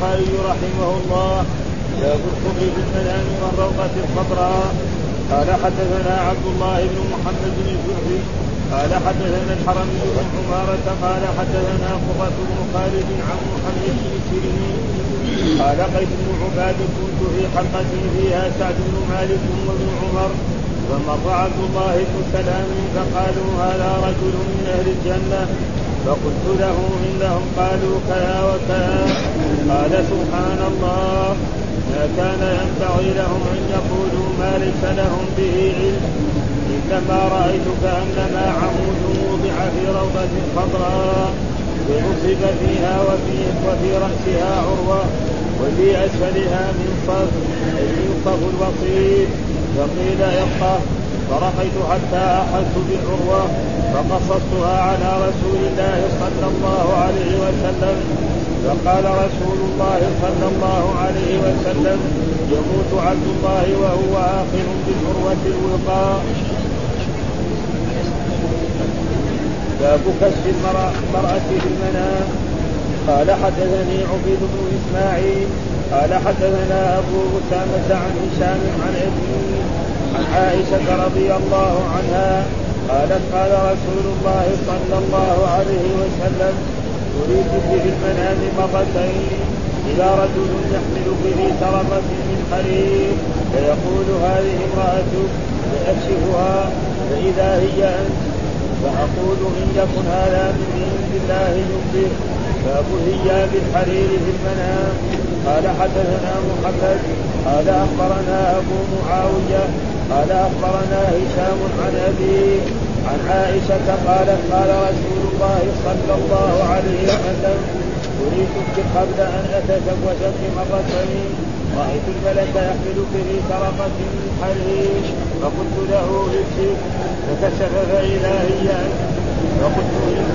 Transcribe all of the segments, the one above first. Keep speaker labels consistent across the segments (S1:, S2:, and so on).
S1: البخاري رحمه الله باب الخبر في المنام والروضة الخضراء قال حدثنا عبد الله بن محمد بن الزهري قال حدثنا الحرمي بن عمارة قال حدثنا قرة بن خالد عن محمد بن سيرين قال قيس بن عباد كنت في حلقة فيها سعد بن مالك وابن عمر فمر عبد الله بن سلام فقالوا هذا رجل من أهل الجنة. فقلت له إنهم قالوا كذا وكذا. قال سبحان الله. ما كان ينبغي لهم أن يقولوا ما ليس لهم به علم. إنما رايت كانما عمود وضع في روضة خضراء ونصب فيها وفي وفي رأسها عروة وفي أسفلها منصف ينصف البصير فقيل يفقه فرقيت حتى احدت بالعروة فقصصتها على رسول الله صلى الله عليه وسلم. فقال رسول الله صلى الله عليه وسلم يموت عبد الله وهو آخر بالعروة الوقاء. باب كشف المرأة في المنام. قال حدثني عبيد بن إسماعيل. قال حدثنا أبو أسامة عن هشام عن ابنه عن عائشة رضي الله عنها قالت قال رسول الله صلى الله عليه وسلم أريد في المنام مرتين إذا رجل يحمل به تربة من حرير فيقول هذه امرأتك فأكشفها فإذا هي أنت. فأقول إن يكن هذا من عند الله يخبر فأبهي بالحرير في المنام. قال حدثنا محمد قال أخبرنا أبو معاوية قال أخبرنا هشام عن أبي عن عائشة قالت قال رسول الله صلى الله عليه وسلم اريدك قبل أن أتزوج بمرتين رأيت الملك يحمل به سرقه من حرير فقلت له اكشف فكشف فاذا هي فقلت ان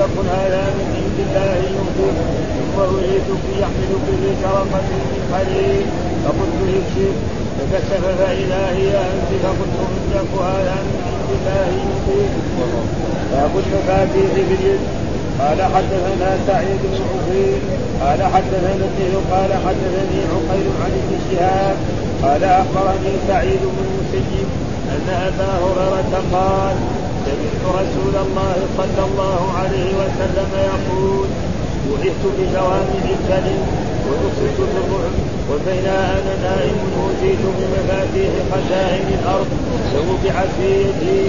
S1: يكن هذا من عند الله ينفذ ثم أريدك يحمل به سرقه من حرير. فقلت اكشف فكشف فإذا هي أنت فقلت هذا من عند الله يمكن باب المفاتيح باليد قال حدثنا سعيد بن عفير قال حدثنا النبي قال حدثني عقيل عن ابن شهاب. قال أخبرني سعيد بن المسيب أن ابا هريرة قال سمعت رسول الله صلى الله عليه وسلم يقول بعثت بجوامع الكلم ونصرت بالرعب وبين أنا نائم أوتيت بمفاتيح خزائن الأرض فوضعت في يدي.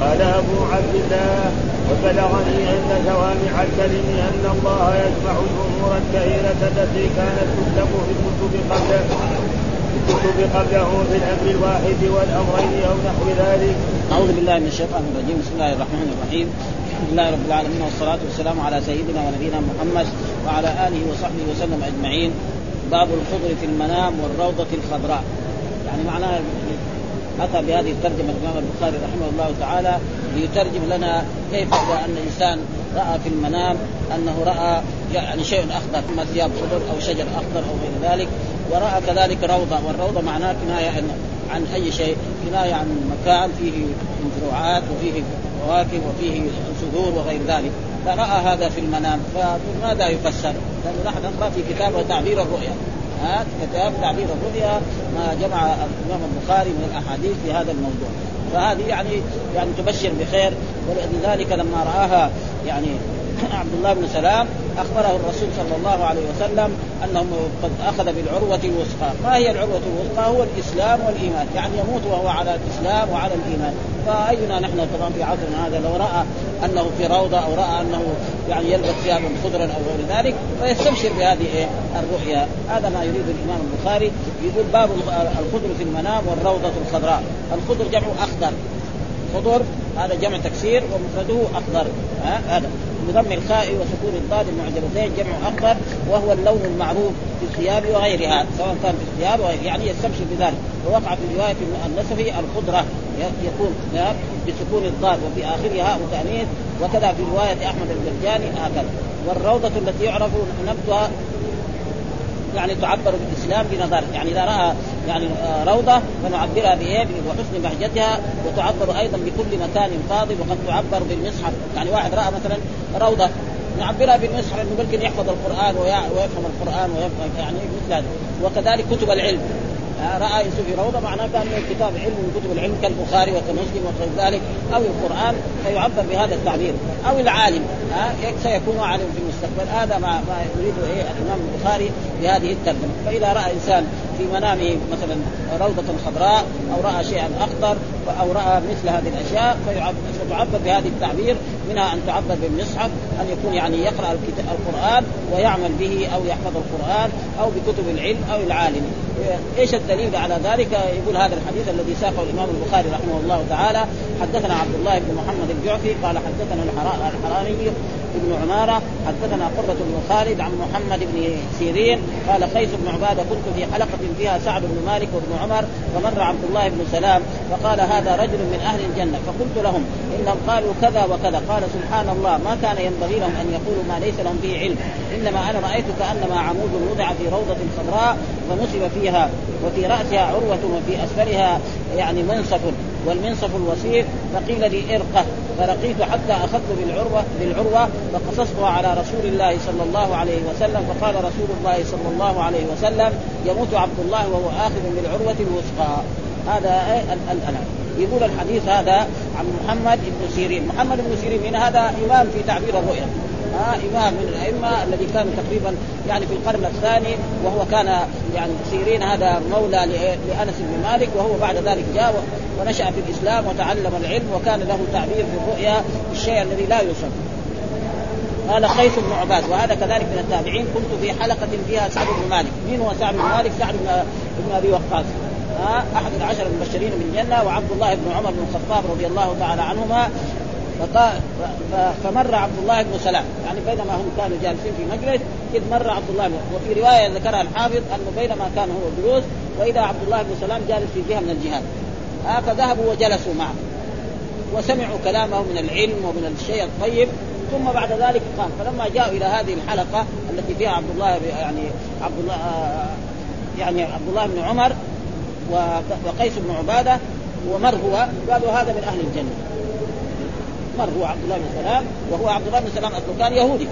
S1: قال أبو عبد الله وبلغني أن جوامع الكلم أن الله يجمع الأمور الكثيره التي كانت تكتب في الكتب قبله الكتب قبله في الأمر الواحد والأمرين أو نحو ذلك.
S2: أعوذ بالله من الشيطان الرجيم. بسم الله الرحمن الرحيم. الحمد لله رب العالمين والصلاة والسلام على سيدنا ونبينا محمد وعلى آله وصحبه وسلم أجمعين. باب الخضر في المنام والروضة الخضراء. يعني معناها أتى بهذه الترجمة الإمام البخاري رحمه الله تعالى ليترجم لنا كيف إذا أن الإنسان رأى في المنام أنه رأى يعني شيء أخضر إما ثياب خضر أو شجر أخضر أو غير ذلك ورأى كذلك روضة والروضة معناها كناية عن أي شيء كناية عن مكان فيه زروعات وفيه فواكه وفيه سهور وغير ذلك. فرأى هذا في المنام فماذا يفسر؟ لأنه نحن نقرأ في كتاب تعبير الرؤيا. ها كتاب تعبير الرؤيا ما جمع الإمام البخاري من الأحاديث في هذا الموضوع. فهذه يعني يعني تبشر بخير ولذلك لما رآها يعني عبد الله بن سلام أخبره الرسول صلى الله عليه وسلم انه قد أخذ بالعروة الوثقى، ما هي العروة الوثقى؟ هو الإسلام والإيمان، يعني يموت وهو على الإسلام وعلى الإيمان، فأينا نحن طبعا في عصرنا هذا؟ لو رأى أنه في روضة أو رأى أنه يعني يلبس ثيابا خضرا أو غير ذلك فيستبشر بهذه إيه؟ الرؤيا، هذا ما يريد الإمام البخاري. يقول باب الخضر في المنام والروضة الخضراء، الخضر جمع أخضر. خضر هذا جمع تكسير ومفرده أخضر. هذا. بضم الخاء وسكون الضاد المعجمتين جمع أخضر وهو اللون المعروف في الثياب وغيرها سواء كان في الثياب وغيرها يعني يستبشر بذلك. ووقع في رواية النسفي الخضرة يكون بسكون الضاد وفي آخرها هاء تانيث وكذا في رواية أحمد الجرجاني هكذا. والروضة التي يعرف نبتها يعني تعبر بالإسلام بنظر يعني إذا رأى يعني آه، روضة فنعبرها بإيه؟ بحسن بهجتها وتعبر أيضا بكل مكان فاضي وقد تعبر بالمصحف. يعني واحد رأى مثلا روضة نعبرها بالمصحف إنه ممكن يحفظ القرآن ويفهم القرآن ويفهم يعني مثل هذا. وكذلك كتب العلم. رأى يوسف في روضه معناه كان كتاب علم من كتب العلم كالبخاري وكمسلم وغير ذلك أو القرآن فيعبر بهذا التعبير. أو العالم. سيكون عالم في المستقبل؟ هذا ما ما يريده إيه الإمام البخاري بهذه الترجمة. فإذا رأى إنسان في منامه مثلا روضة خضراء أو رأى شيئا أخضر أو رأى مثل هذه الأشياء فتعبر بهذه التعبير منها أن تعبر بالمصحف أن يكون يعني يقرأ القرآن ويعمل به أو يحفظ القرآن أو بكتب العلم أو العالم إيش الدليل على ذلك؟ يقول هذا الحديث الذي ساقه الإمام البخاري رحمه الله تعالى حدثنا عبد الله بن محمد الجعفي قال حدثنا الحراني بن عمارة حدثنا قرة بن خالد عن محمد بن سيرين قال قيس بن عبادة كنت في حلقة فيها سعد بن مالك وابن عمر فمر عبد الله بن سلام فقال هذا رجل من أهل الجنة فقلت لهم إنهم قالوا كذا وكذا قال سبحان الله ما كان ينبغي لهم أن يقولوا ما ليس لهم به علم إنما أنا رايت كانما عمود وضع في روضة خضراء فنصب فيها. وفي رأسها عروة وفي أسفلها يعني منصف والمنصف الوسيط فقيل لي إرقة فرقيت حتى أخذت بالعروة بالعروة فقصصتها على رسول الله صلى الله عليه وسلم فقال رسول الله صلى الله عليه وسلم يموت عبد الله وهو آخذ بالعروة الوثقى. هذا الان يقول الحديث هذا عن محمد بن سيرين. محمد بن سيرين هذا إمام في تعبير الرؤيا. آه امام من الأئمة الذي كان تقريبا يعني في القرن الثاني وهو كان يعني سيرين هذا مولى لأنس بن مالك وهو بعد ذلك جاء ونشأ في الإسلام وتعلم العلم وكان له تعبير في الرؤيا الشيء الذي لا يوصف. قال قيس بن عباد وهذا كذلك من التابعين كنت في حلقة فيها سعد بن مالك. مين هو سعد بن مالك؟ سعد بن, أبي وقاص. أحد العشر المبشرين بالجنه وعبد الله بن عمر بن الخطاب رضي الله تعالى عنهما فقال فمر عبد الله بن سلام. يعني بينما هم كانوا جالسين في مجلس إذ مر عبد الله بن وفي رواية ذكرها الحافظ أنه بينما كان هو جلوس واذا عبد الله بن سلام جالس في جهة من الجهات. آه فذهبوا وجلسوا معه. وسمعوا كلامه من العلم ومن الشيء الطيب. ثم بعد ذلك قام. فلما جاءوا إلى هذه الحلقة التي فيها عبد الله يعني عبد الله آه، يعني عبد الله بن عمر وقيس بن عبادة ومر هو قالوا هذا من أهل الجنة. مر هو عبد الله بن سلام وهو عبد الله بن سلام أصله كان يهودي.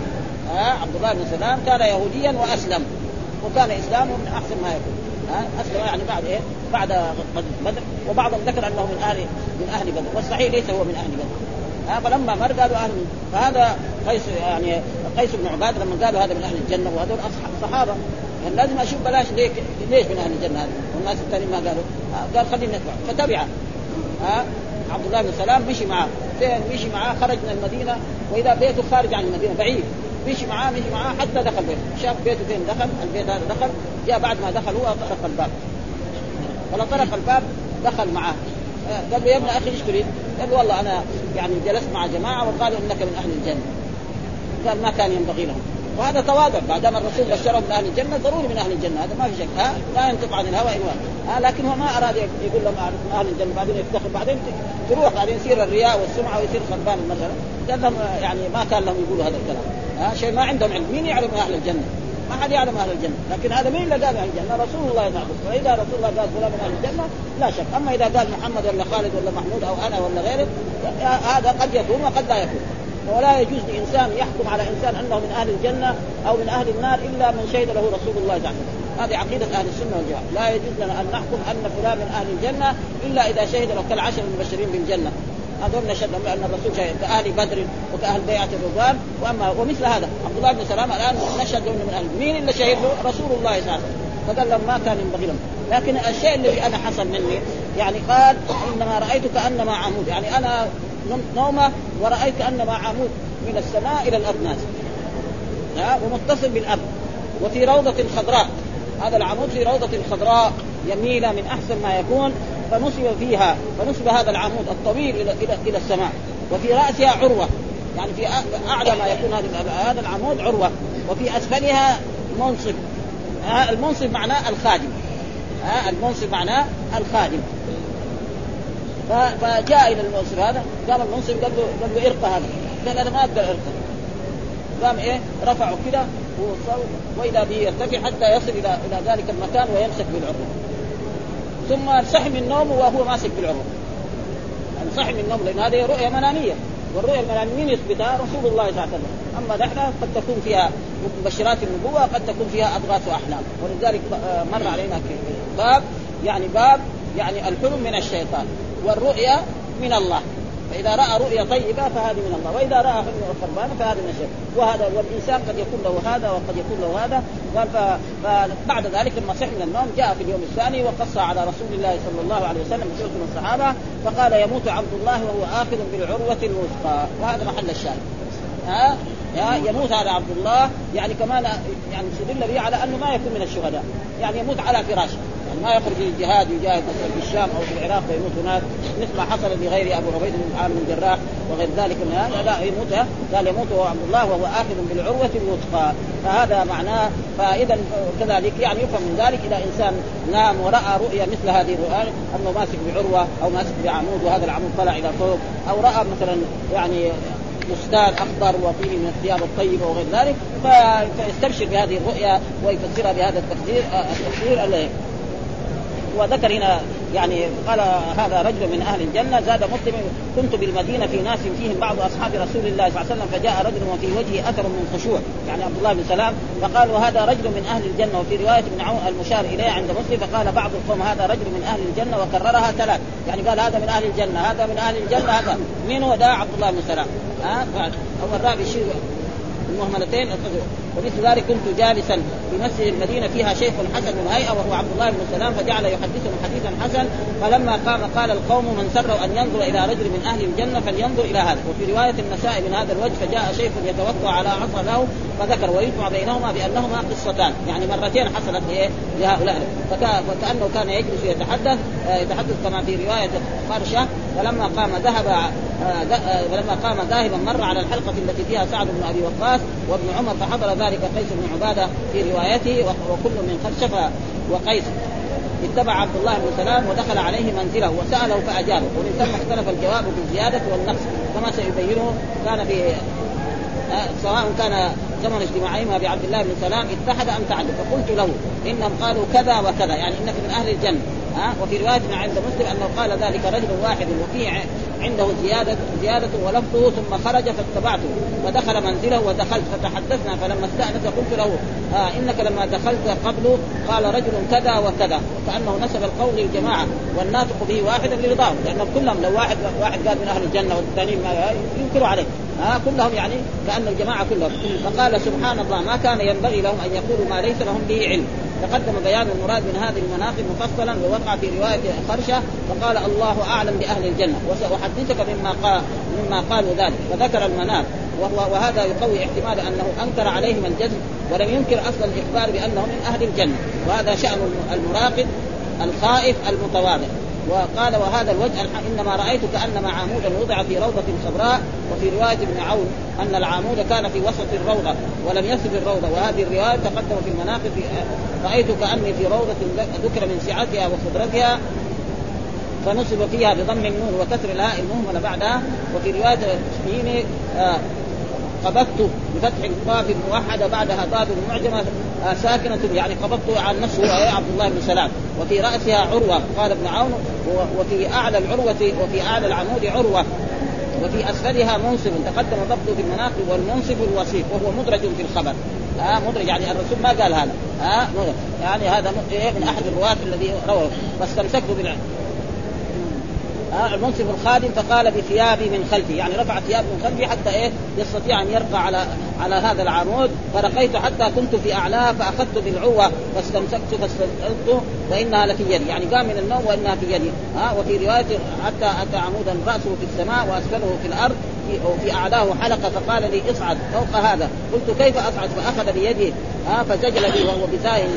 S2: ها عبد الله بن سلام كان يهوديا وأسلم. وكان إسلامه من أحسن ما يكون. ها أسلم يعني بعد إيه؟ بعد بدر. وبعضهم ذكر أنه من أهل من أهل بدر. والصحيح ليس هو من أهل بدر. ها فلما مر قالوا أهل فهذا قيس يعني قيس بن عباد لما قالوا هذا من أهل الجنة وهذول صحابة. يعني لازم أشوف بلاش ليش ليش من أهل الجنة هذا والناس الثانيين ما قالوا. قال خلينا نتبع. فتبعه ها عبد الله بن سلام مشي معاه فين؟ مشي معاه خرج من المدينة وإذا بيته خارج عن المدينة بعيد. مشي معاه مشي معاه حتى دخل بيته. شاف بيته فين دخل البيت هذا دخل جاء بعد ما دخل هو طرق الباب. فلما طرق الباب دخل معاه. قال له يا ابن أخي إيش تريد؟ قال والله أنا يعني جلست مع جماعة وقالوا إنك من أهل الجنة. قال ما كان ينبغي لهم. وهذا تواضع ما الرسول بشرهم من أهل الجنة ضروري من أهل الجنة. هذا ما في شك. ها؟ لا ينطق عن الهوى ان ها؟ لكن هو ما أراد يقول لهم من أهل الجنة بعدين يفتخر بعدين تروح بعدين يصير الرياء والسمعة ويصير خربان مثلا. قال لهم يعني ما كان لهم يقولوا هذا الكلام. ها؟ شيء ما عندهم علم. مين يعلم أهل الجنة؟ ما حد يعلم أهل الجنة، لكن هذا مين اللي قال أهل الجنة؟ رسول الله يعلم فإذا رسول الله قال فلان من أهل الجنة لا شك، أما إذا قال محمد ولا خالد ولا محمود أو أنا ولا غيره هذا قد يكون وقد لا يكون. ولا يجوز لإنسان يحكم على إنسان أنه من أهل الجنة أو من أهل النار إلا من شهد له رسول الله تعالى هذه عقيدة أهل السنة والجماعة. لا يجوز لنا أن نحكم أن فلان من أهل الجنة إلا إذا شهد له كالعشر المبشرين بالجنة. هذول نشهد لهم لأن الرسول شهد كأهل بدر وكأهل بيعة الرضوان. وأما ومثل هذا عبد الله بن سلام الآن نشهد لهم من أهل مين اللي شهد له؟ رسول الله صلى الله عليه وسلم. فقال لهم ما كان ينبغي لهم. لكن الشيء الذي أنا حصل مني يعني قال إنما رايت كانما عمود. يعني أنا نومه ورأيت كانما عمود من السماء إلى الأرض نازل ها ومتصل بالأرض وفي روضة خضراء. هذا العمود في روضة خضراء يميلة من أحسن ما يكون فنصب فيها فنصب هذا العمود الطويل إلى إلى إلى السماء. وفي رأسها عروة. يعني في أعلى ما يكون هذا هذا العمود عروة. وفي أسفلها منصب. المنصب معناه الخادم. المنصب معناه الخادم. فجاء إلى المنصب هذا قام المنصب قال له قال له إرقى هذا. قال أنا ما أقدر إرقى. قام إيه؟ رفعه كده واذا به يرتفع حتى يصل إلى إلى ذلك المكان ويمسك بالعروه ثم صح من نومه وهو ماسك بالعروه يعني صح من النوم لأن هذه رؤية مناميه والرؤية المناميه مين يثبتها؟ رسول الله صلى الله عليه وسلم. أما نحن قد تكون فيها مبشرات النبوة قد تكون فيها أضغاث وأحلام. ولذلك آه، مر علينا باب يعني باب يعني الحلم من الشيطان. والرؤيا من الله. فإذا رأى رؤيا طيبة فهذه من الله. وإذا رأى حلم خربانه فهذه من الشيطان وهذا والإنسان قد يكون له هذا وقد يكون له هذا. قال فبعد ذلك لما صح من النوم جاء في اليوم الثاني وقص على رسول الله صلى الله عليه وسلم من الصحابة فقال يموت عبد الله وهو آخذ بالعروة الوثقى. وهذا محل الشاهد. ها؟ يموت هذا عبد الله. يعني كمان يعني استدل به على أنه ما يكون من الشهداء. يعني يموت على فراشه. يعني ما يخرج للجهاد يجاهد مثلا في الشام أو في العراق فيموت هناك مثل ما حصل لغير أبو عبيد بن عامر بن الجراح وغير ذلك من هذا لا يموت قال يموت وهو عبد الله وهو آخذ بالعروة الوثقى. فهذا معناه فاذا كذلك يعني يفهم من ذلك إذا إنسان نام ورأى رؤيا مثل هذه الرؤيا أنه ماسك بعروة أو ماسك بعمود وهذا العمود طلع إلى فوق أو رأى مثلا يعني بستان أخضر وفيه من الثياب الطيبة وغير ذلك فيستبشر بهذه الرؤيا ويفسرها بهذا التفسير التفسير وذكر هنا يعني قال هذا رجل من أهل الجنة زاد مسلم كنت بالمدينة في ناس فيهم بعض أصحاب رسول الله صلى الله عليه وسلم فجاء رجل وفي وجهه أثر من خشوع. يعني عبد الله بن سلام فقال وهذا رجل من أهل الجنة. وفي رواية ابن عون المشار إليه عند مسلم فقال بعض القوم هذا رجل من أهل الجنة. وكررها ثلاث. يعني قال هذا من أهل الجنة هذا من أهل الجنة هذا. من هو؟ ده عبد الله بن سلام. ها؟ اول الرابع المهملتين ومثل ذلك كنت جالسا في مسجد المدينة فيها شيخ حسن الهيئة وهو عبد الله بن سلام فجعل يحدثهم حديثا حسن فلما قام قال القوم من سره أن ينظر إلى رجل من أهل الجنة فلينظر إلى هذا. وفي رواية النساء من هذا الوجه فجاء شيخ يتوقع على عصا له فذكر ويجمع بينهما بأنهما قصتان. يعني مرتين حصلت لهؤلاء. فكأنه كان يجلس يتحدث آه، يتحدث كما في رواية فرشه فلما قام ذهب آه، آه، فلما قام ذاهبا مر على الحلقة التي فيها سعد بن أبي وقاص وابن عمر فحضر ذلك قيس بن عبادة في روايته وكل من خشف وقيس. اتبع عبد الله بن سلام ودخل عليه منزله وسأله فأجابه. ومن ثم اختلف الجواب بالزيادة والنقص. كما سيبينه كان في آه، سواء كان زمن اجتماعهما بعبد الله بن سلام اتحد أم تعدد فقلت له إنهم قالوا كذا وكذا. يعني إنك من أهل الجنة. ها؟ وفي رواية عند مسلم أنه قال ذلك رجل واحد وفي عنده زيادة زيادة ولفظه ثم خرج فاتبعته ودخل منزله ودخلت فتحدثنا فلما استأنس قلت له آه إنك لما دخلت قبله قال رجل كذا وكذا وكأنه نسب القول للجماعة والناطق به واحدا لرضاه لأنهم كلهم لو واحد واحد قال من أهل الجنة والثانيين ينكروا عليه آه كلهم يعني كأن الجماعة كلهم. فقال سبحان الله ما كان ينبغي لهم أن يقولوا ما ليس لهم به علم. تقدم بيان المراد من هذه المناقب مفصلا ووقع في رواية خرشة فقال الله أعلم بأهل الجنة. وساحدثك مما قال مما قالوا ذلك. فذكر المناق وهو وهذا يقوي احتمال أنه أنكر عليهم الجزم ولم ينكر أصلا الإخبار بانهم من أهل الجنة. وهذا شأن المراقب الخائف المتواضع. وقال وهذا الوجه إنما رأيت كأنما عامودا وضع في روضة خضراء وفي رواية ابن عون أن العامود كان في وسط الروضة ولم يصف الروضة وهذه الرواية تقدم في المناقب رأيت كأني في روضة ذكر من سعتها وخضرتها فنصب فيها بضم النون وكسر الهاء المهملة بعدها وفي رواية قبضت بفتح القاف الموحدة بعدها ضاد معجمة آه، ساكنة يعني قبضت عن نفسه وهي عبد الله بن سلام. وفي رأسها عروة قال ابن عون وفي أعلى العروة وفي أعلى العمود عروة. وفي أسفلها منصب تقدم ضبطه في المناقب والمنصب الوصيف وهو مدرج في الخبر. آه مدرج يعني الرسول ما قال هذا. آه يعني هذا من أحد الرواة الذي رواه. فاستمسكت المنصف الخادم فقال بثيابي من خلفي. يعني رفع ثياب من خلفي حتى إيه؟ يستطيع أن يرقى على على هذا العمود. فرقيت حتى كنت في اعلاه فأخذت بالعوة فاستمسكت فاستلقته وإنها لفي يدي. يعني قام من النوم وإنها في يدي. ها آه وفي رواية حتى أتى عمودا رأسه في السماء واسفله في الأرض. وفي أعلاه حلقة فقال لي اصعد فوق هذا. قلت كيف أصعد؟ فأخذ بيدي. ها آه فسجل بي وهو بثاء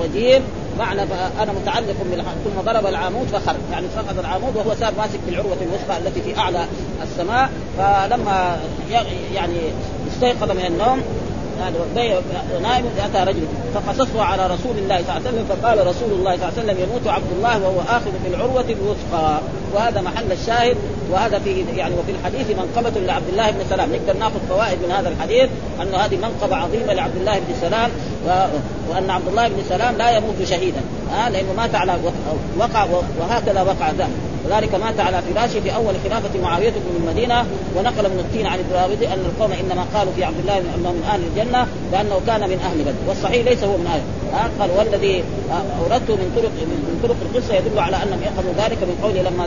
S2: وجيم معنى أنا متعلق بالعمود ثم ضرب العمود فخرج. يعني سقط العمود وهو صار ماسك بالعروه الوثقى التي في أعلى السماء. فلما يعني استيقظ من النوم نائم أتى رجل فقصصه على رسول الله صلى الله عليه وسلم فقال رسول الله صلى الله عليه وسلم يموت عبد الله وهو آخذ بالعروه الوثقى وهذا محل الشاهد وهذا في يعني وفي الحديث منقبة لعبد الله بن سلام. نقدر ناخذ فوائد من هذا الحديث انه هذه منقبة عظيمة لعبد الله بن سلام و... وأن عبد الله بن سلام لا يموت شهيدا. آه لأنه مات على وقع وهكذا وقع ذلك وذلك مات على فراشه في أول خلافة معاوية بن المدينة ونقل من التين عن الدراوردي أن القوم إنما قالوا في عبد الله انه من أهل الجنة لأنه كان من أهل بدر. والصحيح ليس هو من أهل. قال والذي أوردته من طرق من طرق القصة يدل على أنهم يقبلوا ذلك من قوله لما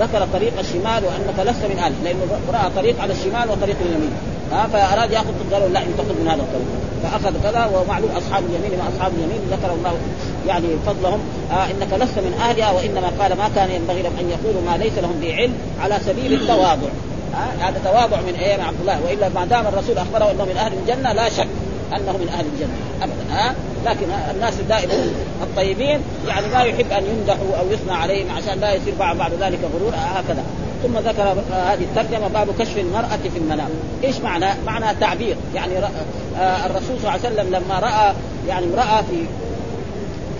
S2: ذكر طريق الشمال وأنك لست من أهل لأنه راى طريق على الشمال وطريق اليمين. ها فأراد يأخذ قالوا لا أنت خذ من هذا الطريق. فأخذ كذا ومعلوم أصحاب اليمين ما أصحاب اليمين ذكر الله يعني فضلهم. آه إنك لست من أهلها وإنما قال ما كان ينبغي لهم أن يقولوا ما ليس لهم به علم على سبيل التواضع. آه هذا تواضع من أيام عبد الله وإلا ما دام الرسول أخبره أنه من أهل الجنة لا شك. أنه من أهل الجنة ابدا ها؟ لكن الناس دائما الطيبين يعني ما يحب أن يمدحوا أو يثنى عليهم عشان لا يصير بعد ذلك غرور هكذا. ثم ذكر هذه الترجمة باب كشف المرأة في المنام. إيش معنى؟ معنى تعبير. يعني الرسول صلى الله عليه وسلم لما راى يعني امرأة في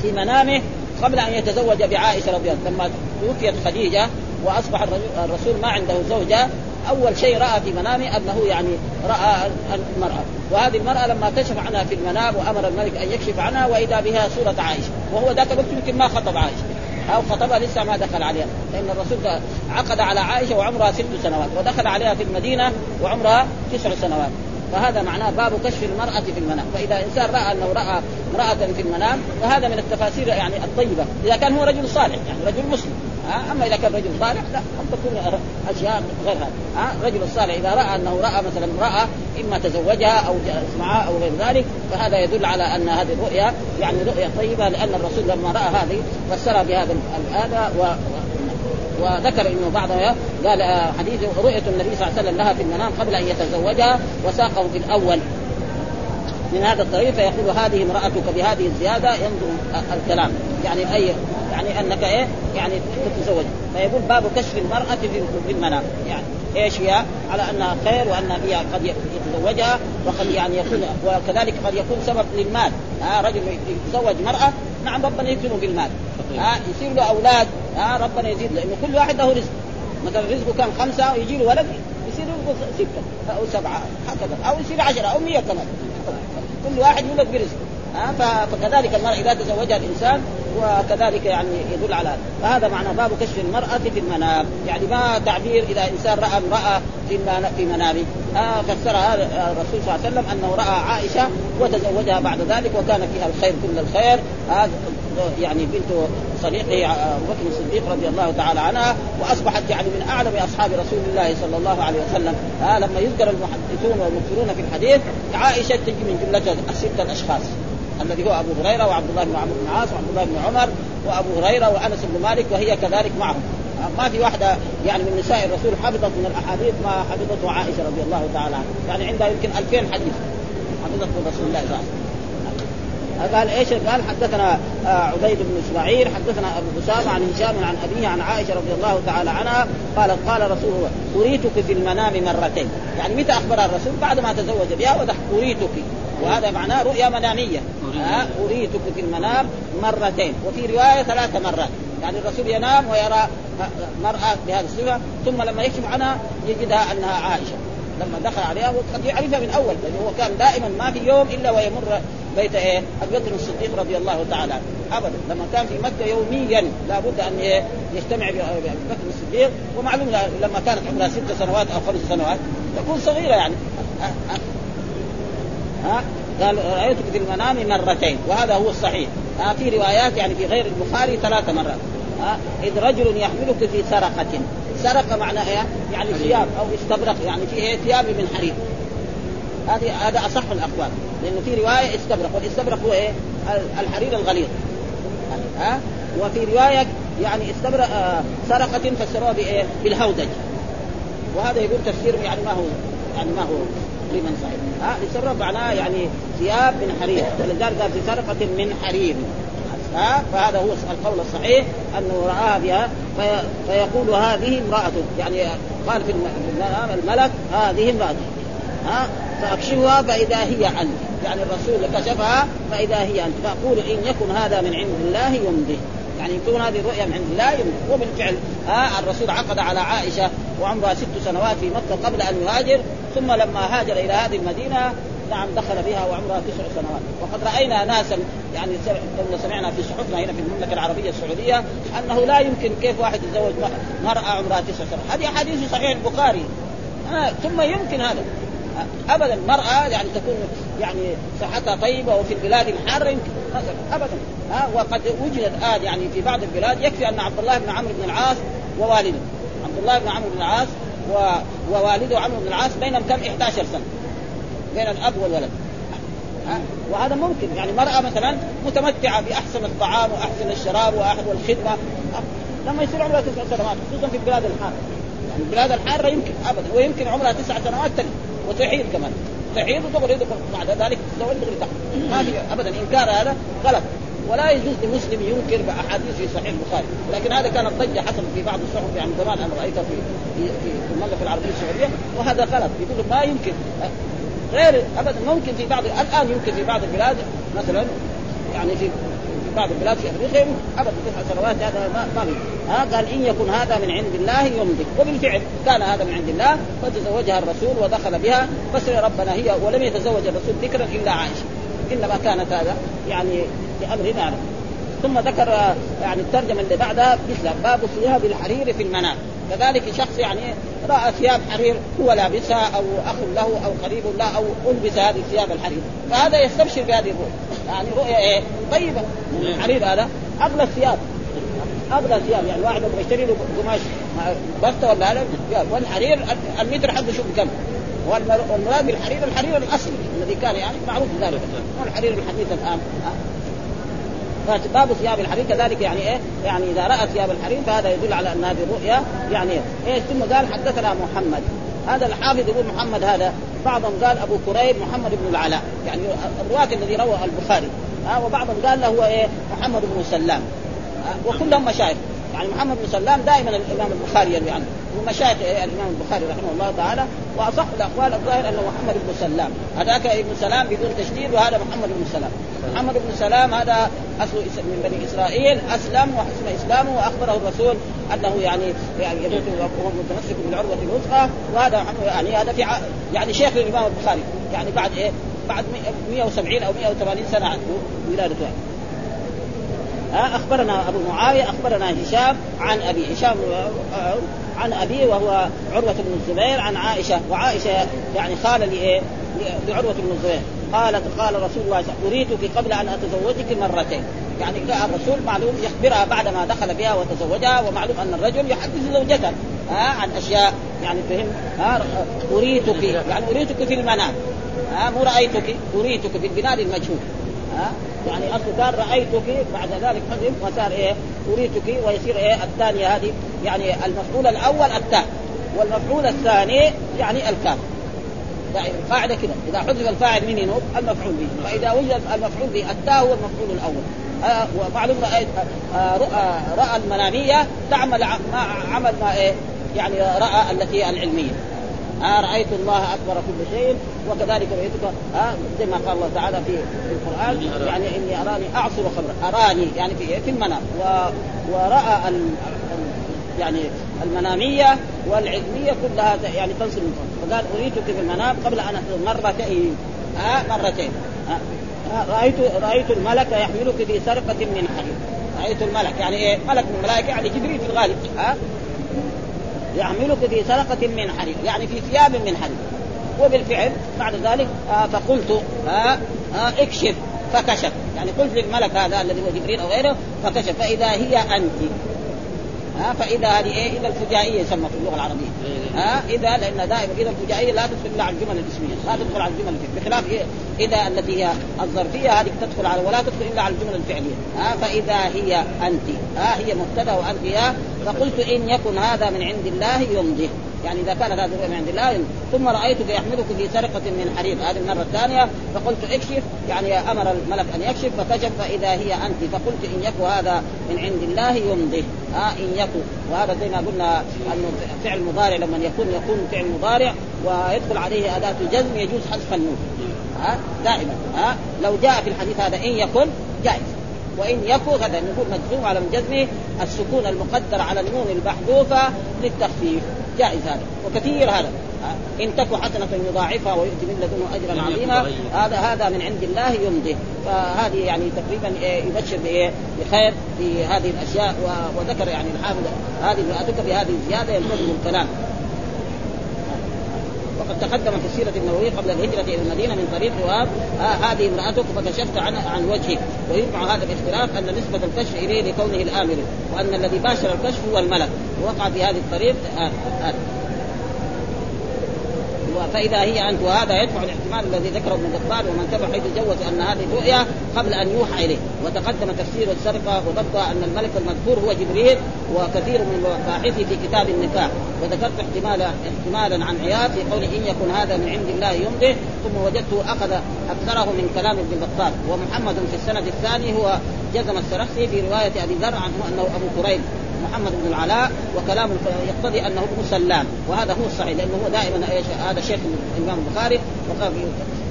S2: في منامه قبل أن يتزوج بعائشة رضي الله لما توفيت خديجة وأصبح الرسول ما عنده زوجة أول شيء رأى في منامه أنه يعني رأى المرأة. وهذه المرأة لما كشف عنها في المنام وأمر الملك أن يكشف عنها وإذا بها صورة عائشة. وهو ذاك الوقت يمكن ما خطب عائشة. أو خطبها لسه ما دخل عليها. لأن الرسول عقد على عائشة وعمرها ست سنوات ودخل عليها في المدينة وعمرها تسع سنوات. فهذا معناه باب كشف المرأة في المنام. فإذا إنسان رأى أنه رأى امرأة في المنام فهذا من التفاسير يعني الطيبة. إذا كان هو رجل صالح يعني رجل مسلم. أما إذا كان رجل صالح لا قد تكون أشياء غير هذا ها؟ الرجل الصالح إذا رأى أنه رأى مثلا امرأة إما تزوجها أو معها أو غير ذلك فهذا يدل على أن هذه الرؤيا يعني رؤيا طيبة لأن الرسول لما رأى هذه فسرها بهذا هذا و وذكر إنه بعضها قال حديث رؤية النبي صلى الله عليه وسلم لها في المنام قبل أن يتزوجها وساقه في الأول. من هذا الطريق فيقول هذه امرأتك بهذه الزيادة ينظر الكلام. يعني أي يعني أنك إيه يعني تتزوج. فيقول باب كشف المرأة في المنام. يعني إيش هي؟ على أنها خير وأن هي قد يتزوجها وقد يعني يكون وكذلك قد يكون سبب للمال. ها رجل يتزوج مرأة نعم ربنا يكرمه بالمال. ها يصير له أولاد. ها ربنا يزيد لأنه كل واحد له رزق. مثلا رزقه كان خمسة ويجي له ولد يصير له ستة أو سبعة هكذا. أو يصير عشرة أو مية كمان. كل واحد يولد برزقه. ها فكذلك المرأة إذا تزوجها الإنسان وكذلك يعني يدل على فهذا معنى باب كشف المرأة في المنام. يعني ما تعبير إذا إنسان رأى امرأة في في منامه. آه فسرها الرسول صلى الله عليه وسلم أنه رأى عائشة وتزوجها بعد ذلك وكان فيها الخير كل الخير. آه يعني بنت صديقه ابو بكر الصديق رضي الله تعالى عنها وأصبحت يعني من أعلم أصحاب رسول الله صلى الله عليه وسلم. آه لما يذكر المحدثون والمكثرون في الحديث عائشة تجي من جملة الستة الأشخاص الذي هو أبو هريرة وعبد الله بن عمرو بن العاص وعبد الله بن عمر وأبو هريرة وأنس بن مالك وهي كذلك معهم. ما في واحدة يعني من نساء الرسول حفظت من الأحاديث ما حفظته عائشة رضي الله تعالى عنها. يعني عندها يمكن 2000 حديث حفظته رسول الله صلى الله عليه وسلم. قال إيش قال؟ حدثنا عبيد بن إسماعيل حدثنا أبو أسامة عن هشام عن أبيه عن عائشة رضي الله تعالى عنها قالت قال رسول الله أريتك في المنام مرتين. يعني متى اخبرها الرسول؟ بعد ما تزوج. بها وضح أريتك. وهذا معناه رؤيا منامية. أريتك في المنام مرتين. وفي رواية ثلاث مرات. يعني الرسول ينام ويرى مرأة بهذه الصفة ثم لما يكشف عنها يجدها أنها عائشة. لما دخل عليها وقد يعرفها من أول لأنه هو كان دائما ما في يوم إلا ويمر بيت إيه؟ أبي بكر الصديق رضي الله تعالى عنه. ابدا. لما كان في مكة يوميا لابد أن إيه؟ يجتمع بأبي بكر الصديق ومعلوم لما كانت عمرها ست سنوات أو خمس سنوات تكون صغيرة يعني. ها؟ قال رايتك في المنام مرتين وهذا هو الصحيح. ها في روايات يعني في غير البخاري ثلاث مرات. ها؟ إذ رجل يحملك في سرقة. سرقة معنى إيه؟ يعني ثياب أو استبرق يعني في إيه؟ ثياب من حرير. هذه هذا أصح الأقوال. لأنه في رواية استبرق والاستبرق هو إيه؟ الحرير الغليظ. ها؟ وفي رواية يعني استبرق آه سرقة فسروها بإيه؟ بالهودج. وهذا يقول تفسير يعني ما هو يعني ما هو تقريبا صحيح. ها؟ لسبب معناه يعني ثياب من حرير. ولذلك قال في سرقة من حرير. ها؟ فهذا هو القول الصحيح أنه رآها بها في فيقول هذه امراته يعني قال في الملك هذه امراته ها فأكشفها فإذا هي انت يعني الرسول كشفها فإذا هي انت فأقول إن يكن هذا من عند الله يمضي. يعني يكون هذه الرؤيا من عند الله يمضي. وبالفعل ها الرسول عقد على عائشة وعمرها ست سنوات في مكة قبل أن يهاجر. ثم لما هاجر إلى هذه المدينة نعم دخل بها وعمرها تسع سنوات. وقد رأينا ناسا يعني سمعنا في صحفنا هنا في المملكة العربية السعودية أنه لا يمكن كيف واحد يتزوج مرأة عمرها تسع سنوات. هذه أحاديث صحيح البخاري. آه ثم يمكن هذا. ابدا المرأة يعني تكون يعني صحتها طيبة وفي البلاد الحارة يمكن ابدا. ها وقد وجدت آد يعني في بعض البلاد يكفي أن عبد الله بن عمرو بن العاص ووالده. عبد الله بن عمرو بن العاص و... ووالده عمرو بن العاص بينهم كم؟ 11 سنة. بين الأب والولد؟ وهذا ممكن. يعني مرأة مثلا متمتعة بأحسن الطعام وأحسن الشراب وأحسن والخدمة. لما يصير عمرها تسع سنوات خصوصا في البلاد الحارة. يعني البلاد الحارة يمكن أبدا. ويمكن عمرها تسع سنوات تلي. وتحيض كمان. تحيض وتغري بعد ذلك تزوج دغري ما في ابدا إنكار هذا غلط. ولا يجوز لمسلم ينكر بأحاديث في صحيح البخاري، لكن هذا كانت ضجه حصلت في بعض الصحف يعني زمان أنا رايتها في في المملكه العربيه السعودية وهذا غلط. يقول ما يمكن. غير ابدا ممكن في بعض الآن يمكن في بعض البلاد مثلا يعني في بعض البلاد في أفريقيا ابدا تسع سنوات هذا ما ما ها قال إن يكن هذا من عند الله يمضي. وبالفعل كان هذا من عند الله فتزوجها الرسول ودخل بها فسر ربنا هي ولم يتزوج الرسول ذكرا إلا عائشة. إنما كانت هذا يعني بامر نعلم ثم ذكر يعني الترجمة اللي بعدها مثل باب ثياب الحرير في المنام. كذلك شخص يعني رأى ثياب حرير هو لابسها أو أخ له أو قريب له أو ألبس هذه ثياب الحرير. فهذا يستبشر بهذه الرؤيا يعني رؤيا إيه؟ طيبة. الحرير هذا؟ أغلى الثياب. أغلى ثياب يعني واحد يبغى يشتري له قماش بسطة ولا هذا؟ والحرير المتر حقه شوف كم. والمراد بالحرير الحرير الأصلي الذي كان يعني معروف ذلك والحرير الحديث الآن. باب ثياب الحرير كذلك يعني إيه؟ يعني إذا رأى ثياب الحرير فهذا يدل على ان هذه الرؤيا يعني إيه؟ ثم قال حدثنا محمد. هذا الحافظ يقول محمد هذا بعضهم قال أبو كريب محمد بن العلاء يعني الرواة الذي روى البخاري. ها وبعضهم قال له هو إيه؟ محمد بن سلام. وكلهم مشايخ. يعني محمد بن سلام دائما الإمام البخاري يروي عنه. من مشايخ الإمام البخاري رحمه الله تعالى وأصح الأقوال الظاهر انه محمد بن سلام. هذاك ابن سلام بدون تشديد وهذا محمد بن سلام. محمد بن سلام هذا اصله من بني إسرائيل أسلم وحسن إسلامه وأخبره الرسول أنه يعني يعني يموت وهو متمسك بالعروة الوثقى. وهذا يعني هذا في يعني شيخ الإمام البخاري. يعني بعد إيه؟ بعد 170 أو 180 سنة عنه ولادته ها أخبرنا أبو معاوية أخبرنا هشام عن أبي هشام عن ابيه وهو عروة بن الزبير عن عائشة وعائشة يعني خاله لايه؟ لعروة بن الزبير قالت قال رسول الله أريدك قبل أن أتزوجك مرتين يعني الرسول معلوم يخبرها بعد ما دخل بها وتزوجها ومعلوم أن الرجل يحدث زوجته ها عن أشياء يعني فهم ها أريدك يعني أريدك في المنام ها مو رأيتك أريدك بالبناء للمجهول ها يعني اصله قال رأيتك بعد ذلك حذف وصار إيه؟ أريتك ويصير إيه؟ الثانية هذه يعني المفعول الأول التاء والمفعول الثاني يعني الكاف. يعني القاعدة كده. إذا حذف الفاعل من ينوب المفعول به. فإذا وجد المفعول به التاء هو المفعول الأول. آه ومعلوم رأيت آه رأى المنامية تعمل ما عمل ما إيه؟ يعني رأى التي العلمية. آه رأيت الله أكبر كل شيء وكذلك رؤيتك آه زي ما قال الله تعالى في, القرآن يعني إني أراني أعصر خمرا أراني يعني في في المنام و وراى ال يعني المنامية والعلمية كلها يعني تنصب من فوق. فقال أريتك في المنام قبل أن مرتين آه مرتين آه رأيت رأيت الملك يحملك في سرقة من حديد رأيت الملك يعني إيه؟ ملك من الملائكة يعني جبريل في الغالب ها يحملك في سرقة من حديد يعني في ثياب من حديد وبالفعل بعد ذلك آه فقلت آه آه اكشف فكشف. يعني قلت للملك هذا الذي هو جبريل أو غيره فكشف. فإذا هي أنت ها فإذا هذه إيه إذا الفجائية يسمى في اللغة العربية. ها إذا لأن دائما إذا الفجائية لا تدخل الا على الجمل الإسمية لا تدخل على الجمل الفعلية بخلاف إيه إذا التي هي الظرفية هذه تدخل على ولا تدخل إلا على الجمل الفعلية. ها فإذا هي أنت ها هي مبتدأ وانت يا فقلت إن يكن هذا من عند الله يمضي. يعني إذا كانت هذه من عند الله ثم رأيتك يحملك في سرقة من حرير هذه المرة الثانية فقلت اكشف يعني أمر الملك أن يكشف فكشف فإذا هي أنت فقلت إن يكن هذا من عند الله يمضي. ها إن يكن وهذا زي ما قلنا انه فعل مضارع لما يكون يكون فعل مضارع ويدخل عليه أداة الجزم يجوز حذف النون. ها دائما. ها لو جاء في الحديث هذا إن يكن جائز. وإن يكن هذا نقول مجزوم على جزمه السكون المقدر على النون المحذوفة للتخفيف. جائز هذا وكثير هذا. إن تك حسنة يضاعفها ويؤتي من لدنه اجرا عظيما هذا هذا من عند الله يمضي. فهذه يعني تقريبا إيه، يبشر بإيه؟ بخير في هذه الأشياء وذكر يعني الحافظ هذه امراتك بهذه الزيادة ينتظم الكلام. وقد تقدم في السيرة النبويه قبل الهجرة إلى المدينة من طريق واب آه هذه امرأتك فكشفت عن عن وجهك. ويجمع هذا باختلاف أن نسبة الكشف إليه لكونه الآمر وأن الذي باشر الكشف هو الملك. ووقع في هذه الطريق آه آه. فإذا هي انت وهذا يدفع الاحتمال الذي ذكره ابن قبال ومن تبع حيث جوز أن هذه الرؤيا قبل أن يوحى إليه. وتقدم تفسير السرقة وضبطها أن الملك المذكور هو جبريل وكثير من مباحثه في كتاب النكاح. وذكرت احتمالا احتمالا عن عياض في قول إن يكن هذا من عند الله يمضي ثم وجدته أخذ أكثره من كلام ابن بطال ومحمد في السند الثاني هو جزم السرخسي في رواية أبي ذر عنه أنه أبو كريم محمد بن العلاء وكلام يقتضي أنه ابن سلام. وهذا هو الصحيح لأنه هو دائما إيش؟ هذا شيخ الإمام البخاري وقال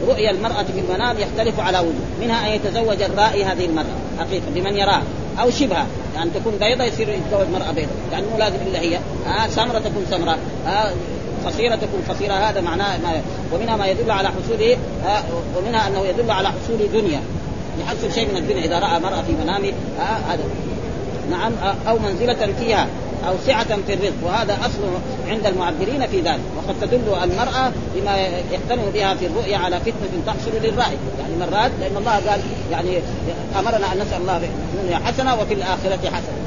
S2: رؤيا المرأة في المنام يختلف على وجوه منها أن يتزوج الرائي هذه المرأة حقيقة بمن يراها أو شبهها يعني تكون بيضة يصير يتزوج مرأة بيضة يعني مو لازم إلا هي. آه سمرة تكون سمراء آه قصيرة تكون قصيرة هذا معناه ما ومنها ما يدل على حصول آه ومنها أنه يدل على حصول دنيا يحصل شيء من الدنيا إذا رأى مرأة في منامه آه هذا. نعم أو منزلة فيها أو سعة في الرزق. وهذا أصل عند المعبرين في ذلك. وقد تدل المرأة بما يقتنع بها في الرؤيا على فتنة تحصل للرأي. يعني مرات لأن الله قال يعني أمرنا أن نسأل الله في الدنيا حسنة وفي الآخرة حسنة.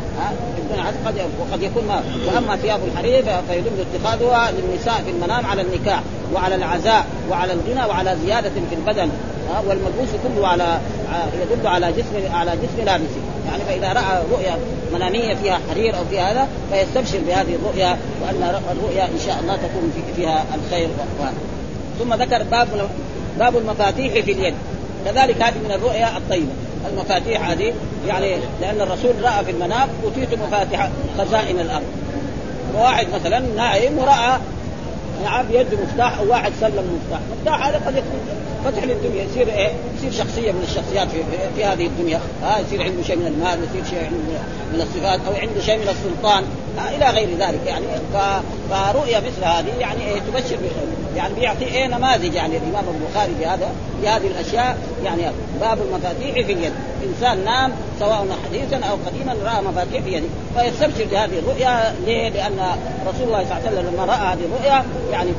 S2: قد وقد يكون ما وأما ثياب الحرير فيدل اتخاذها للنساء في المنام على النكاح وعلى العزاء وعلى الغنى وعلى زيادة في البدن. والملبوس كله على يدل على جسم على جسم لابسه. يعني فإذا رأى رؤيا مناميه فيها حرير أو فيها هذا فيستبشر بهذه الرؤيا وأن الرؤيا إن شاء الله تكون فيها الخير وهذا ثم ذكر باب باب المفاتيح في اليد. كذلك هذه من الرؤيا الطيبة. المفاتيح هذه يعني لأن الرسول رأى في المنام أوتيت مفاتيح خزائن الأرض. وواحد مثلا نائم ورأى نعم بيده مفتاح أو واحد سلم مفتاح، مفتاح هذا قد يكون فتح للدنيا يصير إيه؟ يصير شخصية من الشخصيات في, في, هذه الدنيا، ها يصير عنده شيء من المال، يصير شيء عنده من الصفات أو عنده شيء من السلطان. إلى غير ذلك يعني. فرؤيا مثل هذه يعني إيه تبشر بخير يعني بيعطي إيه نماذج يعني. الإمام البخاري بهذا بهذه الأشياء يعني باب المفاتيح في اليد. إنسان نام سواء حديثا أو قديما رأى مفاتيح في يده. فيستبشر بهذه الرؤيا. ليه؟ لأن رسول الله صلى الله عليه وسلم لما رأى هذه الرؤيا يعني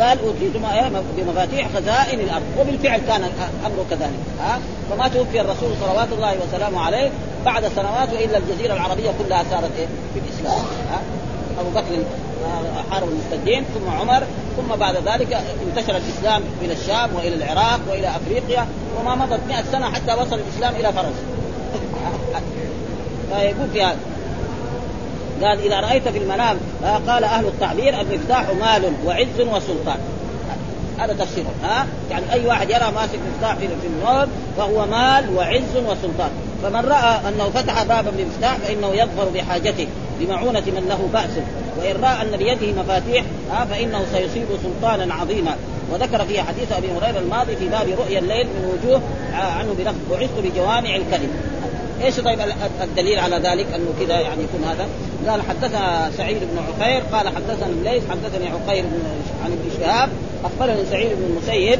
S2: قال أوتيت بمفاتيح خزائن الأرض. وبالفعل كان الأمر كذلك ها؟ فما توفي الرسول صلوات الله وسلامه عليه بعد سنوات وإلا الجزيرة العربية كلها صارت إيه؟ في الاسلام ها؟ أبو بكر آه، حارب المرتدين ثم عمر ثم بعد ذلك انتشر الإسلام إلى الشام وإلى العراق وإلى أفريقيا وما مضت 100 سنة حتى وصل الإسلام إلى فرنسا. فيقول في هذا. قال إذا رأيت في المنام آه، قال أهل التعبير المفتاح مال وعز وسلطان. هذا تفسيره ها؟ يعني أي واحد يرى ماسك مفتاح في النور فهو مال وعز وسلطان. فمن رأى أنه فتح بابا بمفتاح فإنه يظفر بحاجته بمعونة من له بأس. وإن رأى أن بيده مفاتيح ها فإنه سيصيب سلطانا عظيما. وذكر في حديث أبي هريرة الماضي في باب رؤيا الليل من وجوه آه، عنه بلفظ بعثت بجوامع الكلم. إيش طيب الدليل على ذلك أنه كذا يعني يكون هذا؟ قال حدثنا سعيد بن عقير قال حدثنا الليث حدثني عقير بن عن ابن شهاب أخبرني سعيد بن المسيب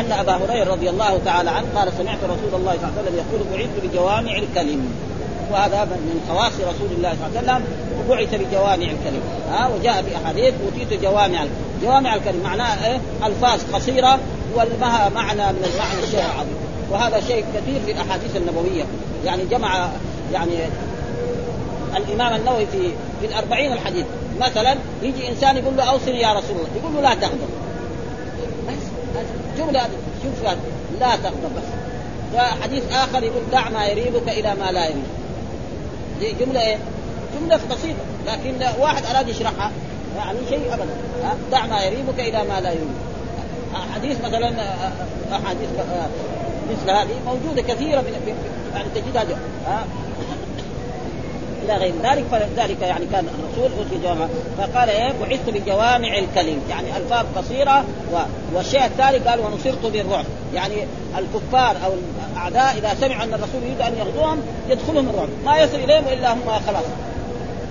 S2: أن أبا هريرة رضي الله تعالى عنه قال سمعت رسول الله صلى الله عليه وسلم يقول بعثت بجوامع الكلم وهذا من خواص رسول الله صلى الله عليه وسلم وبعث بجوامع الكلم ها وجاء في أحاديث أوتيت جوامع جوامع الكلم معناه إيه؟ ألفاظ قصيرة ولها معنى من المعنى الشيء العظيم وهذا شيء كثير في الأحاديث النبوية. يعني جمع يعني الإمام النووي في في الأربعين الحديث. مثلا يجي إنسان يقول له أوصني يا رسول الله. يقول له لا تغضب. بس جمله شوف لا تغضب بس. جاء حديث آخر يقول دع ما يريبك إلى ما لا يريبك دي جملة إيه؟ جملة بسيطة. لكن واحد أراد يشرحها يعني شيء ابدا. دع ما يريبك إلى ما لا يريبك حديث مثلا احاديث مثل هذه موجودة كثيرة من يعني تجدها ها؟ إلى غير ذلك فلذلك يعني كان الرسول اوتي جوامع فقال إيه بعثت بجوامع الكلم يعني ألفاظ قصيرة و... والشيء الثاني قال ونصرت بالرعب يعني الكفار أو الأعداء إذا سمعوا أن الرسول يريد أن يغزوهم يدخلهم الرعب ما يصل إليهم إلا هم خلاص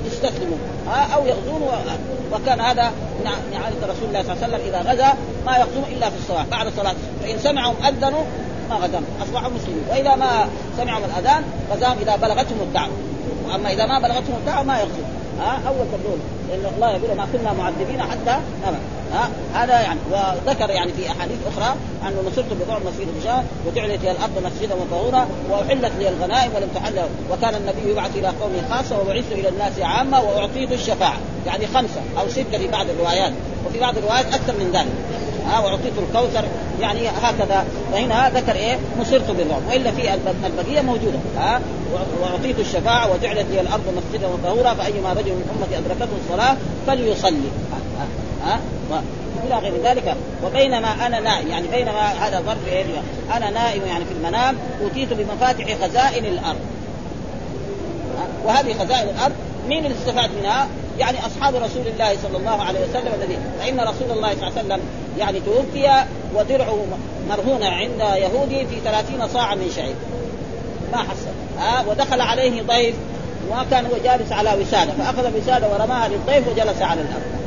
S2: يستسلموا أو يغزون وكان هذا من عادة رسول الله صلى الله عليه وسلم إذا غزا ما يغزون إلا في الصلاة بعد الصلاة. فإن سمعهم أذنوا ما غزاهم اصبحوا مسلمين وإذا ما سمعوا الأذان غزاهم إذا بلغتهم الدعوة. وأما إذا ما بلغتهم الدعوة ما يغزون ها؟ أول تبدون لأن الله يقول ما كنا معذبين حتى نمت. ها؟ هذا يعني وذكر يعني في أحاديث أخرى انه نصرت بضع مسجد الرجال وجعلت لي الأرض مسجدا وطهورا وأحلت لي الغنائم ولم تحل وكان النبي يبعث إلى قومه خاصة وبعثت إلى الناس عامة وأعطيت الشفاعة. يعني خمسة أو ستة في بعض الروايات. وفي بعض الروايات أكثر من ذلك. ها واعطيت الكوثر. يعني هكذا. فهنا ذكر إيه؟ نصرت بالرعب وإلا في البقية موجودة. ها وأعطيت الشفاعة وجعلت لي الأرض مسجدا وطهورا فأيما رجل من أمتي أدركته الصلاة فليصلي. ها إلى غير ذلك. وبينما أنا نائم يعني بينما هذا ظرف إيه؟ أنا نائم يعني في المنام أوتيت بمفاتح خزائن الأرض. وهذه خزائن الأرض. مين اللي استفاد منها؟ يعني أصحاب رسول الله صلى الله عليه وسلم الذي فإن رسول الله صلى الله عليه وسلم يعني توفي ودرعه مرهونه عند يهودي في ثلاثين صاعا من شعير. ما حصل. ها؟ ودخل عليه ضيف وكان هو جالس على وساده فأخذ وساده ورماها للضيف وجلس على الأرض.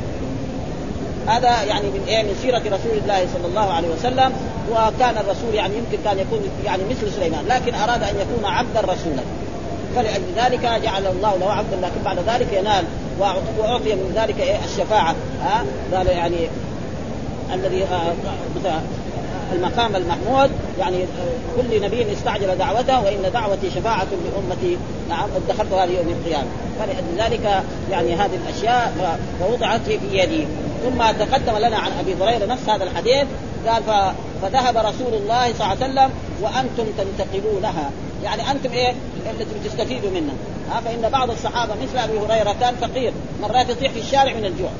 S2: هذا يعني من إيه؟ من سيرة رسول الله صلى الله عليه وسلم وكان الرسول يعني يمكن كان يكون يعني مثل سليمان لكن أراد أن يكون عبدا رسولا. فلأجل ذلك جعل الله له عبدا لكن بعد ذلك ينال وأعطي من ذلك إيه الشفاعة. ها؟ قال يعني الذي آه المقام المحمود يعني كل نبي استعجل دعوته وإن دعوتي شفاعة لأمتي. نعم ادخرت هذه يوم القيامة. فلذلك يعني هذه الأشياء فوضعت في يدي. ثم تقدم لنا عن أبي هريرة نفس هذا الحديث. قال فذهب رسول الله صلى الله عليه وسلم وأنتم تنتقلونها يعني أنتم إيه؟ التي تستفيدوا منها ها فإن بعض الصحابة مثل أبي هريرة كان فقير مرات يطيح في الشارع من الجوع.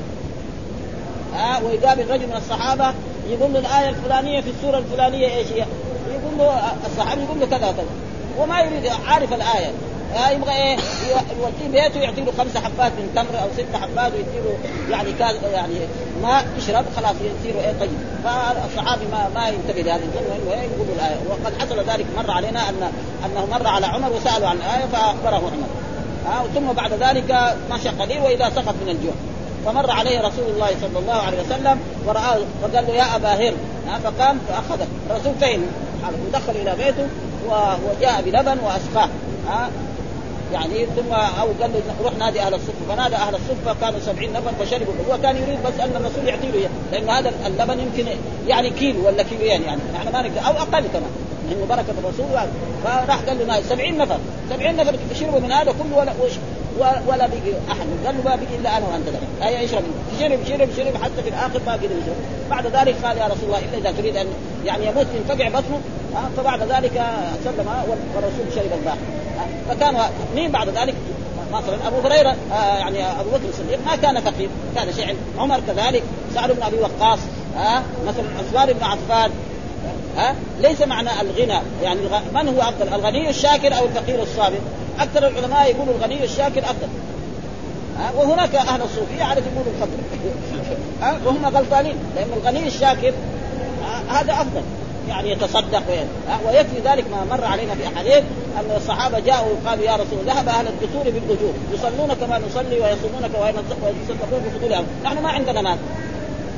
S2: ها ويقابل رجل من الصحابة يقول له الآية الفلانية في السورة الفلانية إيش هي؟ يقول له الصحابي يقول له كذا وكذا وما يريد عارف الآية. يبغى إيه؟ يوديه بيته يعطي له خمسة حبات من تمر أو ست حبات ويدي له يعني كاز يعني ماء يشرب خلاص يصير إيه؟ طيب. فالصحابي ما ما ينتبه لهذا الظن إيه؟ يقول الايه وقد حصل ذلك مر علينا ان أنه مر على عمر وسألوا عن الآية فأخبره عمر. ها ثم بعد ذلك مشى قليل وإذا سقط من الجوع. فمر عليه رسول الله صلى الله عليه وسلم ورآه فقال له يا أبا هر فقام فأخذه. الرسول فهم. ودخل إلى بيته وجاء بلبن وأسقاه. ها يعني ثم أو قال له روح نادي أهل الصفة. فنادى أهل الصفة كانوا سبعين نفر فشربوا. هو كان يريد بس أن الرسول يعطي له لأن هذا اللبن يمكن يعني كيلو ولا كيلوين يعني. نحن ما نقدر أو أقل كمان. انه بركة الرسول فراح قال له نادي. 70 نفر. 70 نفر شربوا من هذا كله ولا بقي أحد. قال له ما بقي إلا أنا وأنت الحين هيا اشرب. شرب شرب شرب حتى في الآخر ما قدر يشرب بعد ذلك قال يا رسول الله إلا إذا تريد ان يعني يموت ينفقع بطنه. فبعد ذلك سلم والرسول شرب الباقي. فكان مين بعد ذلك؟ مثلا أبو هريرة آه يعني أبو بكر الصديق. ما كان فقير كان شيء عمر كذلك سعد بن أبي وقاص آه مثلا عثمان بن عفان. ها ليس معنى الغنى. يعني من هو أفضل الغني الشاكر أو الفقير الصابر؟ أكثر العلماء يقولوا الغني الشاكر أفضل. وهناك أهل الصوفية عادة يقولوا الفقر. وهم غلطانين. لأن الغني الشاكر هذا أفضل. يعني يتصدق ويكفي ذلك ما مر علينا في أحاديث أن الصحابة جاءوا وقالوا يا رسول ذهب أهل الدثور بالأجور. يصلون كما نصلي ويصومون كما ويتصدقون بفضول نحن ما عندنا مال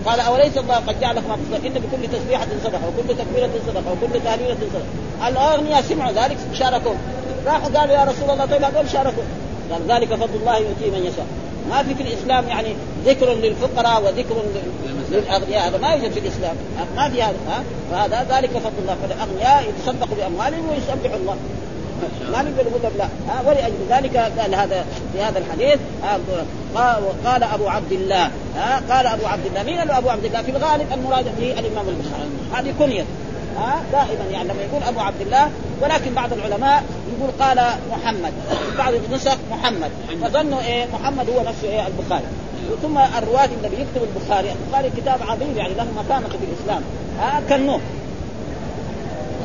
S2: قال أوليس الله قد جعل لكم إن بكل تسبيحة صدقة وكل تكبيرة صدقة وكل تهليله صدقة. الأغنياء سمعوا ذلك شاركوا راحوا قالوا يا رسول الله طيب هذول شاركوا قال ذلك فضل الله يؤتيه من يشاء. ما في في الإسلام يعني ذكر للفقراء وذكر للأغنياء هذا ما يوجد في الإسلام. ما في هذا ها. فهذا ذلك فضل الله. فالأغنياء يتصدقوا بأموالهم ويسبحوا الله. ما نقدر نقول لا. ها ولأجل ذلك قال هذا في هذا الحديث قال أبو عبد الله ها قال أبو عبد الله. مين أبو عبد الله؟ في الغالب المراد به الإمام البخاري. هذه كنية. ها دائما يعني لما يقول أبو عبد الله ولكن بعض العلماء يقول قال محمد بعض النسخ محمد. فظنوا إيه محمد هو نفسه إيه البخاري. ثم الرواة الذي يكتب البخاري البخاري كتاب عظيم يعني له مكانة في الإسلام. ها كالنوح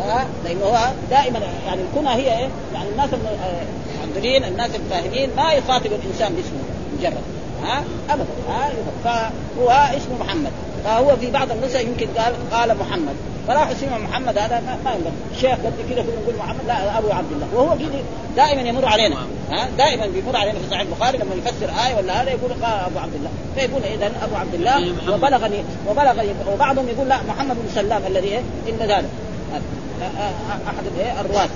S2: ها لأنه هو دائما يعني الكنى هي إيه؟ يعني الناس المعذرين الناس الفاهمين ما يخاطب الإنسان باسمه مجرد. ها ابدا. ها فهو اسمه محمد. فهو في بعض النسخ يمكن قال قال محمد. فراح اسمه محمد هذا ما, ينبغي شيخ قد كذا كنا نقول محمد لا أبو عبد الله. وهو كذا دائما يمر علينا. ها؟ دائما بيمر علينا في صحيح البخاري لما يفسر آية ولا هذا يقول قال أبو عبد الله. فيقول اذا أبو عبد الله وبلغني وبلغني وبعضهم يقول لا محمد بن سلام الذي إيه؟ إن ذلك. أحد الايه الرواة.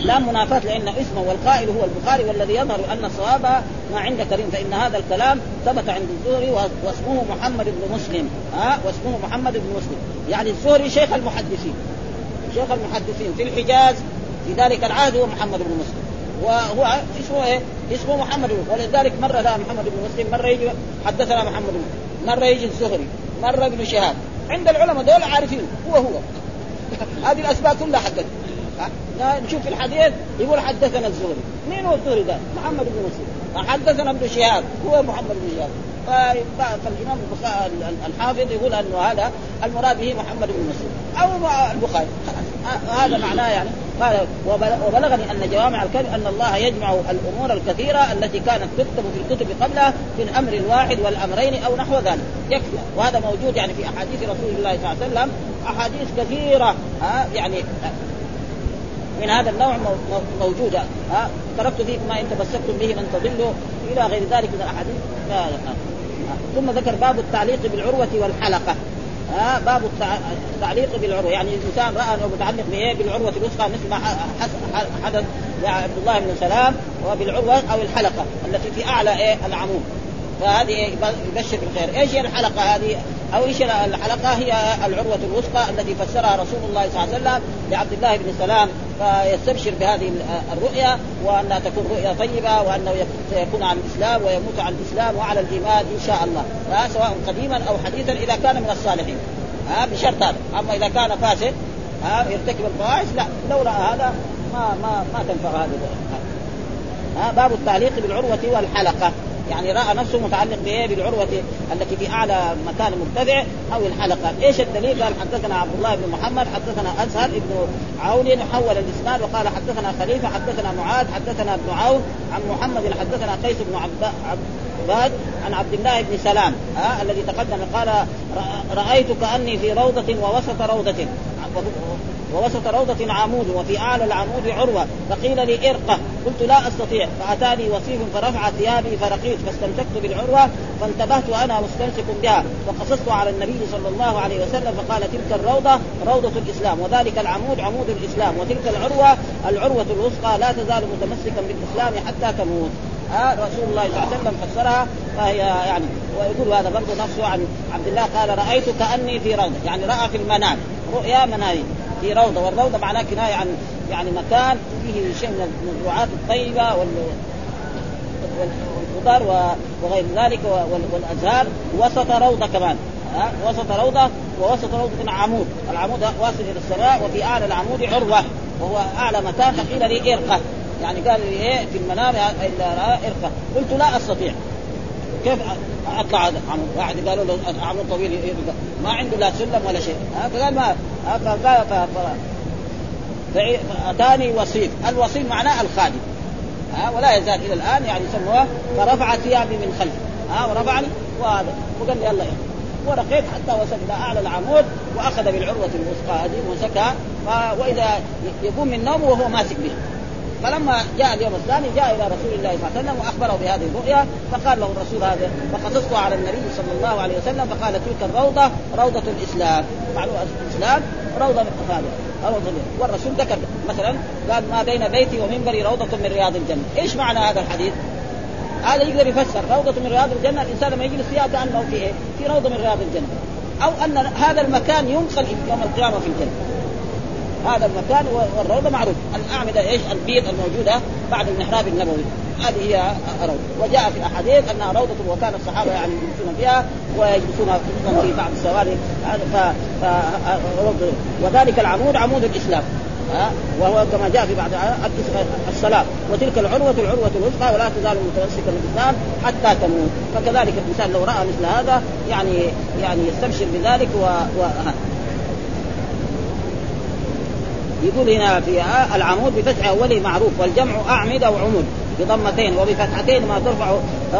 S2: لا منافاة لأن اسمه والقائل هو البخاري والذي يظهر أن الصواب ما عند كريم فإن هذا الكلام ثبت عند الزهري واسمه محمد بن مسلم. ها؟ واسمه محمد بن مسلم. يعني الزهري شيخ المحدثين. شيخ المحدثين في الحجاز في ذلك العهد هو محمد بن مسلم. وهو اسمه إيه؟ اسمه محمد بن ولذلك مرة لا محمد بن مسلم مرة يجي حدثنا محمد بن مرة يجي الزهري مرة ابن شهاب. عند العلماء دول عارفين هو هو. هذه الأسماء كلها حدث نشوف في الحديث يقول حدثنا الزهري. مين هو الزهري ده؟ محمد بن مسلم حدثنا ابن شهاب هو محمد بن شهاب. فالامام الحافظ يقول أنه هذا المراد به محمد بن مسلم أو البخاري. هذا معناه يعني. قال وبلغني أن جوامع الكلم أن الله يجمع الأمور الكثيرة التي كانت تكتب في الكتب قبلها في الأمر الواحد والأمرين أو نحو ذلك. يكفي. وهذا موجود يعني في أحاديث رسول الله صلى الله عليه وسلم. أحاديث كثيرة يعني من هذا النوع موجودة. ها؟ تركت فيكم ما إن تمسكتم به لن تضلوا إلى غير ذلك من الاحاديث ثم ذكر باب التعليق بالعروة والحلقة. ها؟ باب التعليق بالعروة. يعني الإنسان رأى أنه متعلق بإيه؟ بالعروة الوثقى مثل ما حدث لعبد الله بن سلام وبالعروة أو الحلقة التي في أعلى إيه؟ العمود فهذه يبشر بالخير، إيش هي الحلقة هذه؟ أو إيش الحلقة؟ هي العروة الوثقى التي فسرها رسول الله صلى الله عليه وسلم لعبد الله بن سلام فيستبشر بهذه الرؤيا وأنها تكون رؤيا طيبة وأنه سيكون على الإسلام ويموت على الإسلام وعلى الايمان إن شاء الله. سواء قديما أو حديثا إذا كان من الصالحين. ها بشرط هذا. أما إذا كان فاسد ها يرتكب الفواحش لا. لو راى هذا ما ما ما تنفع هذه ها باب التعليق بالعروة والحلقة. يعني رأى نفسه متعلق بإيه؟ بالعروة التي في أعلى مكان مرتفع أو الحلقة، إيش الدليل؟ قال حدثنا عبد الله بن محمد حدثنا أزهر بن عون حول الإسناد وقال حدثنا خليفة حدثنا معاذ حدثنا ابن عون عن محمد حدثنا قيس بن عبد عباد عن عبد الله بن سلام ها الذي تقدم قال رأيت كأني في روضة ووسط روضة. ووسط روضة عمود وفي أعلى العمود عروة. فقيل لي إرقة. قلت لا أستطيع. فأتاني وصيف فرفع ثيابي فرقيت فاستمسكت بالعروة فانتبهت وأنا مستمسك بها. وقصصت على النبي صلى الله عليه وسلم فقال تلك الروضة روضة الإسلام وذلك العمود عمود الإسلام وتلك العروة العروة الوثقى لا تزال متمسكا بالإسلام حتى تموت. آه رسول الله صلى الله عليه وسلم فسرها فهي يعني ويقول هذا برضه نفسه عن عبد الله قال رأيت كأني في روضة يعني رأى في المنام. رؤيا منامي. في روضة والروضة معناه كناية عن يعني مكان فيه شيء من الزروعات الطيبة وال والخضار وغير ذلك والأزهار. وسط روضة كمان وسط روضة ووسط روضة عمود. العمود واصل إلى السماء وفي أعلى العمود عروة وهو أعلى مكان فقيل لي إرقة. يعني قال لي إيه؟ في المنام الا إرقة. قلت لا أستطيع. كيف أطلع عمود واحد قالوا له عمود طويل ما عنده لا سلم ولا شيء. فقال ما فقال فاتاني وصيف الوصيف معناه الخادم. ها ولا يزال إلى الآن يعني يسموها فرفع ثيابي من خلفي. ها ورفعني وهذا. وقال لي يلا يعني. ورقيت حتى وصل إلى أعلى العمود وأخذ بالعروة الوثقى هذه ومسكها وإذا يقوم من نومه وهو ماسك بها. فلما جاء اليوم الثاني جاء إلى رسول الله صلى الله عليه وسلم وأخبره بهذه الرؤيا فقال له الرسول هذا فقصصته على النبي صلى الله عليه وسلم فقال تلك الروضة روضة الإسلام معلومة الإسلام روضة هذا روضة والرسول ذكر مثلا قال ما بين بيتي ومنبري روضة من رياض الجنة، إيش معنى هذا الحديث؟ هذا يقدر يفسر روضة من رياض الجنة الإنسان لما يجلس فيها كأنه في إيه؟ في روضة من رياض الجنة أو أن هذا المكان ينقل يوم القيامة في الجنة هذا المكان والروضة معروف. الأعمدة إيش؟ البيض الموجودة بعد المحراب النبوي. هذه هي روضه وجاء في الاحاديث أنها روضة وكان الصحابة يعني يجلسون فيها ويجلسون في بعض السواري. وذلك العمود عمود الإسلام. وهو كما جاء في بعض الصلاة. وتلك العروة العروة الوثقى ولا تزال متمسكا بالإسلام حتى تموت. فكذلك الإنسان لو رأى مثل هذا يعني يعني يستبشر بذلك و... و... يقول هنا في العمود بفتح اوله معروف والجمع أعمدة وعمود بضمتين وبفتحتين ما ترفع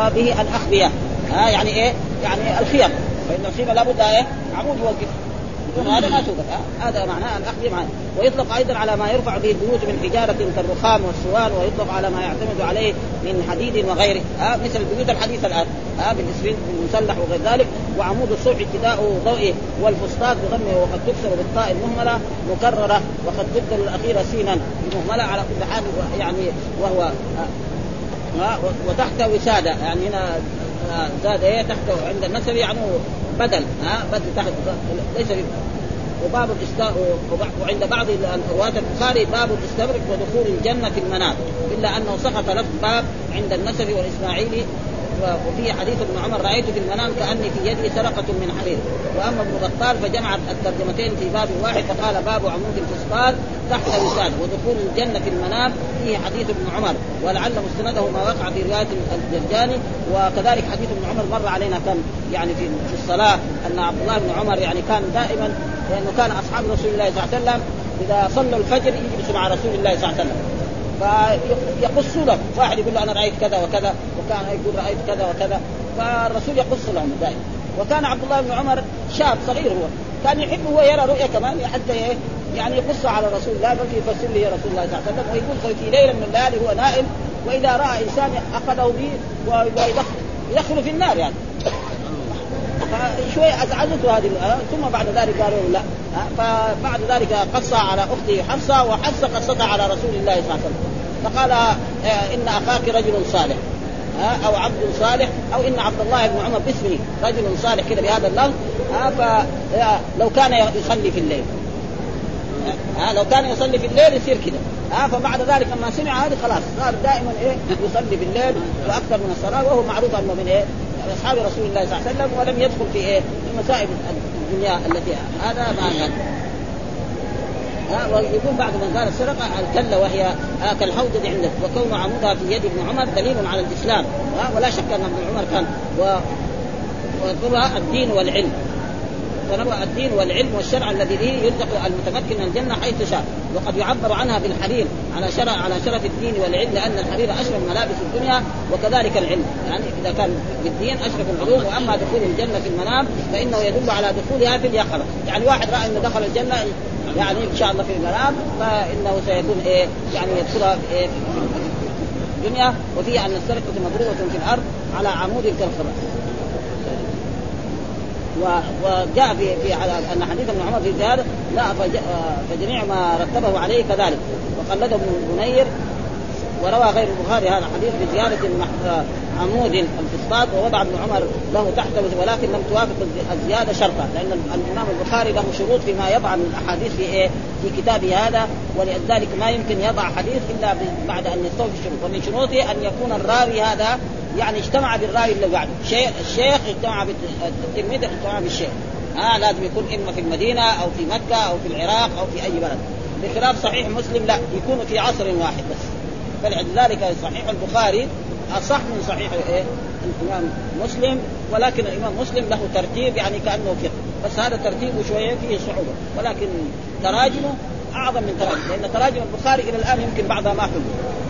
S2: به الاخبيه ها يعني إيه؟ يعني الخيم فإن الخيمه لابد إيه؟ عمود يوقف يكون هذا ما توقف هذا معناه الاخذ معه ويطلق أيضا على ما يرفع به البيوت من حجارة كالرخام والسوان ويطلق على ما يعتمد عليه من حديد وغيره. ها مثل البيوت الحديثة الآن. ها بالاسفنج المسلح وغير ذلك. وعمود الصبح ابتداء ضوئه والفسطاط بضمه وقد تكسر بالطاء المهملة مكررة وقد تبدل الاخيره سينا مهمله على كل حال يعني وهو وتحت وسادة. يعني هنا زاد إيه تحته عند النسب يعني بدل ها بدل تحت ليس وباب الاستاء وعند بعض رواة البخاري باب الاستبرق ودخول الجنة في المنام إلا أنه سقط لفظ باب عند النسب والإسماعيلي وفي حديث ابن عمر رأيت في المنام كأني في يدي سرقة من حرير. وأما ابن بطال فجمع الترجمتين في باب واحد فقال باب عمود الفسطاط تحت وساد ودخول الجنة في المنام فيه حديث ابن عمر. ولعل مستنده ما وقع في رواية الجرجاني وكذلك حديث ابن عمر مر علينا كم يعني في الصلاة أن عبد الله بن عمر يعني كان دائما لأنه كان أصحاب رسول الله صلى الله عليه وسلم إذا صلوا الفجر يجلسوا مع رسول الله صلى الله عليه وسلم. فيقص له واحد يقول له أنا رأيت كذا وكذا وكان يقول رأيت كذا وكذا. فالرسول يقص لهم دائما. وكان عبد الله بن عمر شاب صغير هو. كان يحب هو يرى رؤيا كمان حتى إيه؟ يعني يقص على رسول الله بل يفسر لي رسول الله صلى الله عليه وسلم ويقول في ليله من الليالي هو نائم. وإذا رأى إنسان أخذه به ويدخل يدخله في النار يعني. فشوي أزعجته هذه ثم بعد ذلك قالوا لا فبعد ذلك قص على أخته حفصة وحفصة قصتها على رسول الله صلى الله عليه وسلم. فقال آه، إن أخاك رجل صالح أو عبد صالح أو إن عبد الله بن عمر باسمه رجل صالح كذا بهذا اللفظ فلو كان يصلي في الليل. ها لو كان يصلي في الليل يصير كذا ها فبعد ذلك لما سمع هذه خلاص صار دائما إيه يصلي بالليل وأكثر من الصلاة وهو معروف أنه من إيه أصحاب رسول الله صلى الله عليه وسلم ولم يدخل في إيه؟ في مسائل الدنيا التي هذا ما كان ويقول بعد من قال السرقة الكلة وهي كالحوضة عندك وكون عمودها في يد ابن عمر دليل على الإسلام. ولا شك أن ابن عمر كان و الدين والعلم. فنوع الدين والعلم والشرع الذي به يرزق المتمكن من الجنة حيث شاء. وقد يعبر عنها بالحرير على شرع على شرف الدين والعلم لأن الحرير أشرف ملابس الدنيا وكذلك العلم. يعني إذا كان بالدين أشرف العلوم وأما دخول الجنة في المنام فإنه يدل على دخولها في اليقظة. يعني واحد رأى إنه دخل الجنة يعني إن شاء الله في المنام فإنه سيكون إيه يعني يدخلها في الدنيا. وفيها أن السرقة مضروبه في الأرض على عمود كالخرق وجاء في في أن حديث ابن عمر في زيادة لا فجميع ما رتبه عليه كذلك وقلده ابن منير وروى غير البخاري هذا الحديث بزياده عمود الفسطاط ووضع ابن عمر له تحت ولكن لم توافق الزيادة شرطا لأن الإمام البخاري له شروط فيما يضع من الأحاديث في إيه؟ في كتابه هذا ولذلك ما يمكن يضع حديث إلا بعد أن يستوفي الشروط ومن شروطه أن يكون الراوي هذا يعني اجتمع بالراوي اللي بعده. الشيخ اجتمع بالتلميذ اجتمع بالشيخ. آه لازم يكون إما في المدينة أو في مكة أو في العراق أو في أي بلد. بخلاف صحيح مسلم لا يكون في عصر واحد بس. فلذلك صحيح البخاري أصح من صحيح إيه؟ الإمام مسلم ولكن الإمام مسلم له ترتيب يعني كأنه فقه. بس هذا ترتيبه شوية فيه صعوبة. ولكن تراجمه أعظم من تراجم لأن تراجم البخاري إلى الآن يمكن بعضها ما حلو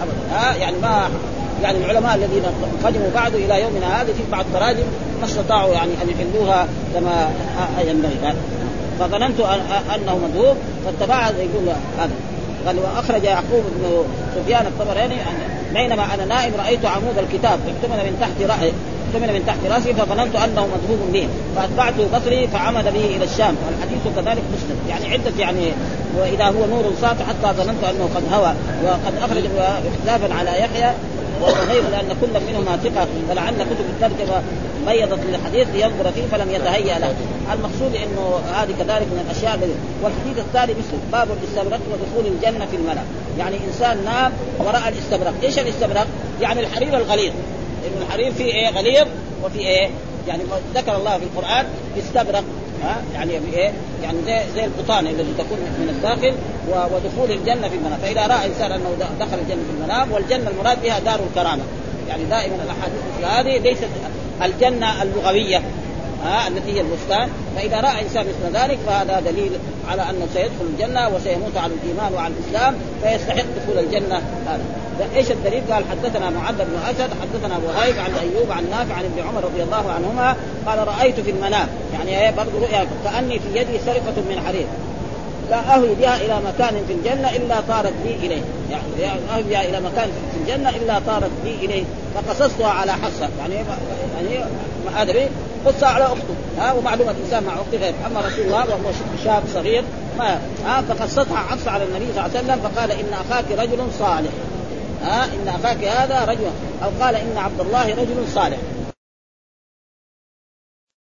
S2: ابدا. ها يعني ما يعني العلماء الذين قدموا بعده إلى يومنا هذا في بعض التراجم ما استطاعوا يعني أن يحلوها كما ينبغي. فظننت أنه مذهوب فاتبع يقول هذا. قال وأخرج يعقوب بن سفيان الطبراني بينما أنا نائم رأيت عمود الكتاب احتمل من تحت رأي احتمل من تحت رأسي فظننت أنه مذهوب به فأتبعت بصري فعمد به إلى الشام والحديث كذلك مسلم. يعني عدة يعني وإذا هو نور ساطع حتى ظننت أنه قد هوى وقد أخرج اختلافا على يحيى وغير لأن كل منهما ثقة فلعل كتب الترجمة ميضت للحديث لينظر فيه فلم يتهيأ له. المقصود إنه هذه كذلك من الأشياء والحديث الثاني مثل باب الاستبرق ودخول الجنة في الملأ. يعني إنسان نام وراى الاستبرق. إيش الاستبرق؟ يعني الحرير الغليظ. الحرير فيه إيه؟ غليظ. وفي إيه؟ يعني ذكر الله في القرآن استبرق. ها؟ يعني إيه؟ يعني زي زي القطان الذي تكون من الداخل ودخول الجنة في المنام، فإذا رأى إنسان أنه دخل الجنة في المنام والجنة المراد بها دار الكرامة، يعني دائما الأحاديث مثل هذه ليست الجنة اللغوية. ها التي هي البستان فإذا رأى إنسان مثل ذلك فهذا دليل على أنه سيدخل الجنة وسيموت على الإيمان وعلى الإسلام فيستحق دخول الجنة. هذا. إيش الدليل؟ قال حدثنا معاذ بن أسد حدثنا وهيب عن أيوب عن نافع عن ابن عمر رضي الله عنهما قال رأيت في المنام. يعني برضه رؤيا كأني في يدي سرقة من حرير. لا أهوي بها إلى مكان في الجنة إلا طارت بي إليه. يعني أهوي بها إلى مكان في الجنة إلا طارت بي إليه. فقصصتها على حصة. يعني يعني هذا به قصها على أخته ها ومعلومه الإنسان مع اخته غير. أما رسول الله وهو شاب صغير ما ها فقصتها حفصه على النبي صلى الله عليه وسلم فقال إن أخاك رجل صالح ها إن أخاك هذا رجل أو قال إن عبد الله رجل صالح.